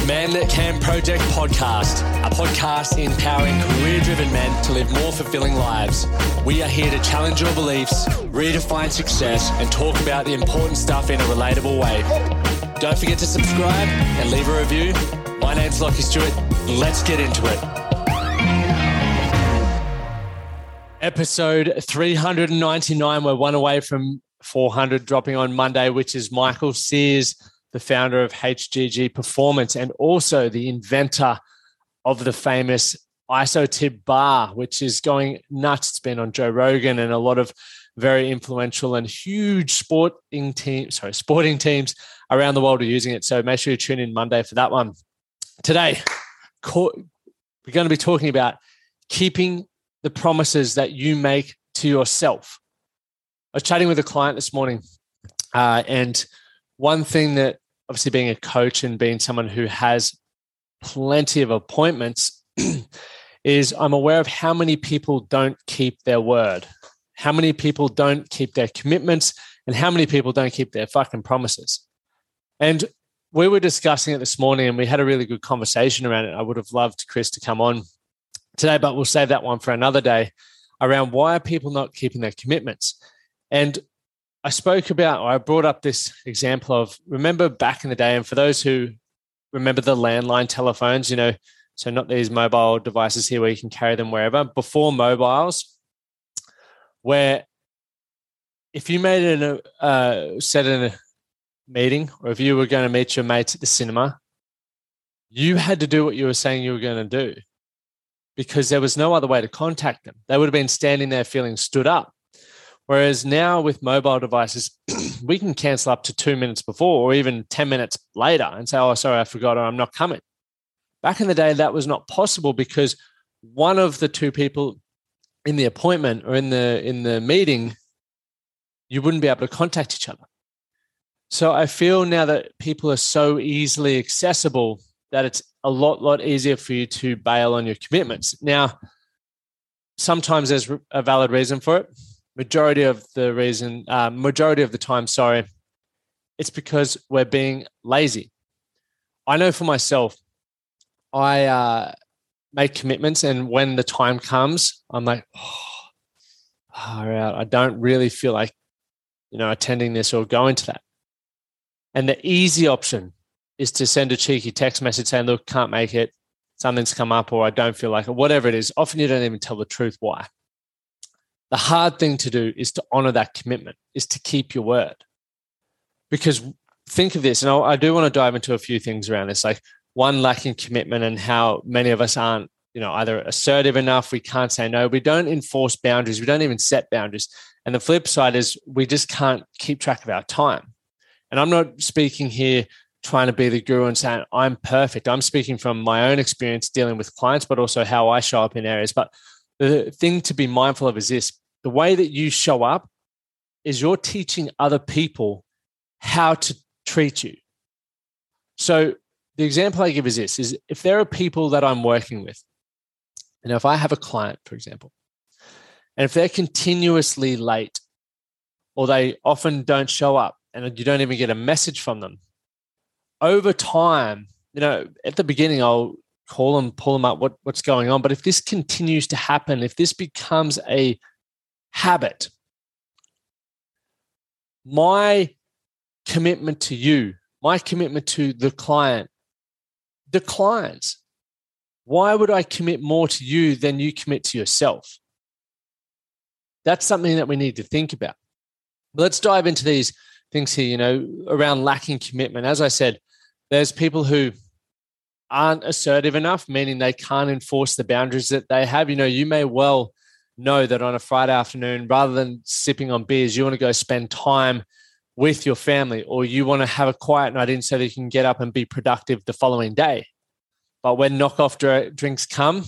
The Man That Can Project podcast, a podcast empowering career driven men to live more fulfilling lives. We are here to challenge your beliefs, redefine success, and talk about the important stuff in a relatable way. Don't forget to subscribe and leave a review. My name's Lachie Stuart. Let's get into it. Episode 399. We're one away from 400 dropping on Monday, which is Michael Sears the founder of HGG Performance and also the inventor of the famous IsoTib bar, which is going nuts. It's been on Joe Rogan and a lot of very influential and huge sporting teams, sorry, sporting teams around the world are using it. So make sure you tune in Monday for that one. Today, we're going to be talking about keeping the promises that you make to yourself. I was chatting with a client this morning, uh, and one thing that obviously being a coach and being someone who has plenty of appointments is I'm aware of how many people don't keep their word, how many people don't keep their commitments, and how many people don't keep their fucking promises. And we were discussing it this morning and we had a really good conversation around it. I would have loved Chris to come on today, but we'll save that one for another day around why are people not keeping their commitments. And I spoke about, I brought up this example of remember back in the day, and for those who remember the landline telephones, you know, so not these mobile devices here where you can carry them wherever, before mobiles, where if you made an uh, set in a meeting, or if you were going to meet your mates at the cinema, you had to do what you were saying you were going to do because there was no other way to contact them. They would have been standing there feeling stood up Whereas now with mobile devices, we can cancel up to two minutes before or even 10 minutes later and say, oh, sorry, I forgot or I'm not coming. Back in the day, that was not possible because one of the two people in the appointment or in the in the meeting, you wouldn't be able to contact each other. So I feel now that people are so easily accessible that it's a lot, lot easier for you to bail on your commitments. Now, sometimes there's a valid reason for it majority of the reason, uh, majority of the time, sorry, it's because we're being lazy. I know for myself, I uh, make commitments, and when the time comes, I'm like, oh, out. I don't really feel like, you know, attending this or going to that. And the easy option is to send a cheeky text message saying, look, can't make it. Something's come up, or I don't feel like it, whatever it is. Often you don't even tell the truth why. The hard thing to do is to honor that commitment, is to keep your word. Because think of this, and I do want to dive into a few things around this, like one lacking commitment and how many of us aren't, you know, either assertive enough, we can't say no, we don't enforce boundaries, we don't even set boundaries. And the flip side is we just can't keep track of our time. And I'm not speaking here trying to be the guru and saying I'm perfect. I'm speaking from my own experience dealing with clients, but also how I show up in areas. But the thing to be mindful of is this the way that you show up is you're teaching other people how to treat you. So the example I give is this is if there are people that I'm working with, and if I have a client, for example, and if they're continuously late or they often don't show up and you don't even get a message from them, over time, you know, at the beginning, I'll call them, pull them up, what, what's going on. But if this continues to happen, if this becomes a habit. My commitment to you, my commitment to the client declines. why would I commit more to you than you commit to yourself? That's something that we need to think about. let's dive into these things here, you know, around lacking commitment. As I said, there's people who aren't assertive enough, meaning they can't enforce the boundaries that they have. You know, you may well know that on a Friday afternoon, rather than sipping on beers, you want to go spend time with your family or you want to have a quiet night in so that you can get up and be productive the following day. But when knockoff drinks come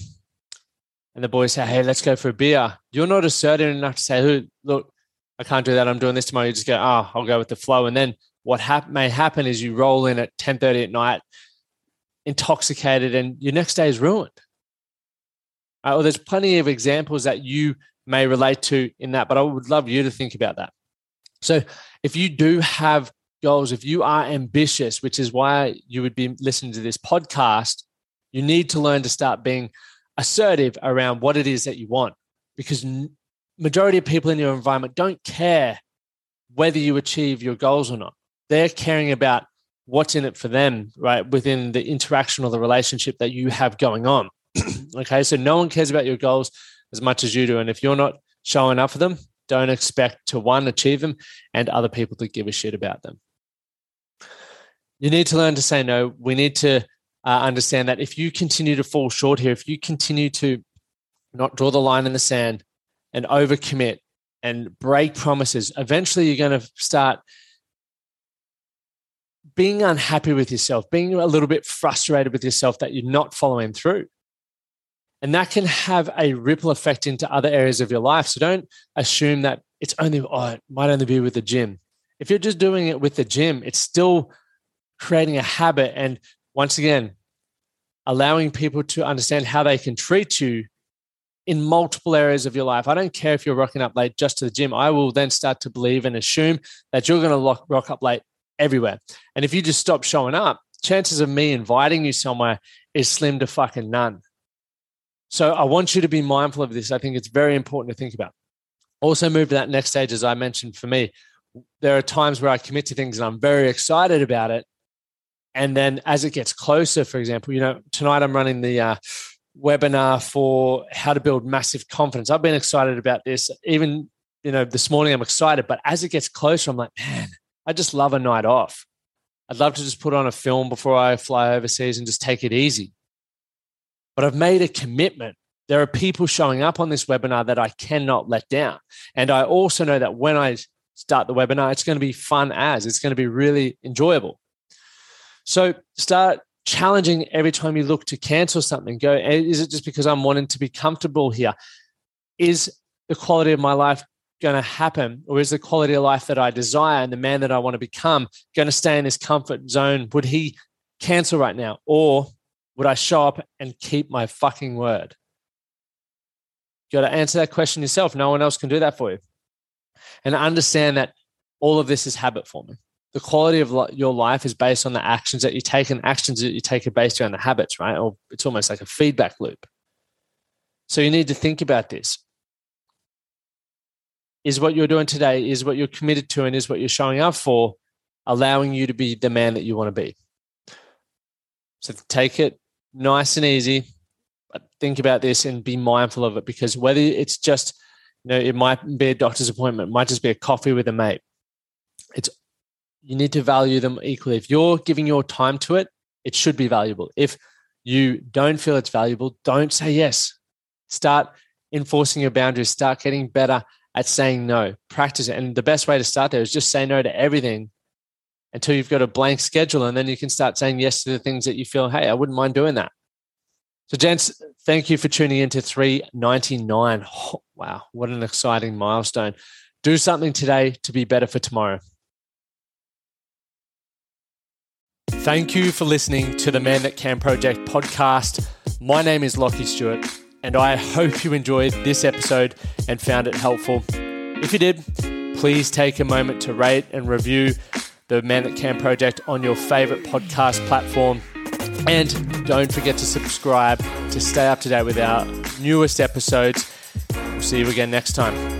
and the boys say, Hey, let's go for a beer, you're not assertive enough to say, Look, I can't do that. I'm doing this tomorrow. You just go, Oh, I'll go with the flow. And then what hap- may happen is you roll in at 10:30 at night, intoxicated, and your next day is ruined. Uh, well, there's plenty of examples that you may relate to in that, but I would love you to think about that. So, if you do have goals, if you are ambitious, which is why you would be listening to this podcast, you need to learn to start being assertive around what it is that you want because majority of people in your environment don't care whether you achieve your goals or not they're caring about what's in it for them, right? Within the interaction or the relationship that you have going on. okay. So no one cares about your goals as much as you do. And if you're not showing up for them, don't expect to one, achieve them and other people to give a shit about them. You need to learn to say no. We need to uh, understand that if you continue to fall short here, if you continue to not draw the line in the sand and overcommit and break promises, eventually you're going to start being unhappy with yourself, being a little bit frustrated with yourself that you're not following through. And that can have a ripple effect into other areas of your life. So don't assume that it's only, oh, it might only be with the gym. If you're just doing it with the gym, it's still creating a habit. And once again, allowing people to understand how they can treat you in multiple areas of your life. I don't care if you're rocking up late just to the gym. I will then start to believe and assume that you're going to rock up late everywhere. And if you just stop showing up, chances of me inviting you somewhere is slim to fucking none. So I want you to be mindful of this. I think it's very important to think about. Also, move to that next stage, as I mentioned for me. There are times where I commit to things and I'm very excited about it. And then as it gets closer, for example, you know, tonight I'm running the uh, webinar for how to build massive confidence. I've been excited about this. Even, you know, this morning I'm excited, but as it gets closer, I'm like, man, I just love a night off. I'd love to just put on a film before I fly overseas and just take it easy. But I've made a commitment. There are people showing up on this webinar that I cannot let down. And I also know that when I start the webinar, it's going to be fun as it's going to be really enjoyable. So start challenging every time you look to cancel something. Go, is it just because I'm wanting to be comfortable here? Is the quality of my life going to happen? Or is the quality of life that I desire and the man that I want to become going to stay in this comfort zone? Would he cancel right now? Or would I show up and keep my fucking word? You got to answer that question yourself. No one else can do that for you. And understand that all of this is habit forming. The quality of your life is based on the actions that you take, and actions that you take are based around the habits, right? Or it's almost like a feedback loop. So you need to think about this is what you're doing today, is what you're committed to, and is what you're showing up for, allowing you to be the man that you want to be. So take it nice and easy, think about this and be mindful of it because whether it's just, you know, it might be a doctor's appointment, might just be a coffee with a mate. It's you need to value them equally. If you're giving your time to it, it should be valuable. If you don't feel it's valuable, don't say yes. Start enforcing your boundaries, start getting better at saying no. Practice it. And the best way to start there is just say no to everything until you've got a blank schedule. And then you can start saying yes to the things that you feel, hey, I wouldn't mind doing that. So, gents, thank you for tuning into 399. Oh, wow, what an exciting milestone. Do something today to be better for tomorrow. Thank you for listening to the Man That Can Project podcast. My name is Lachie Stuart and I hope you enjoyed this episode and found it helpful. If you did, please take a moment to rate and review the Man That Can Project on your favorite podcast platform. And don't forget to subscribe to stay up to date with our newest episodes. We'll see you again next time.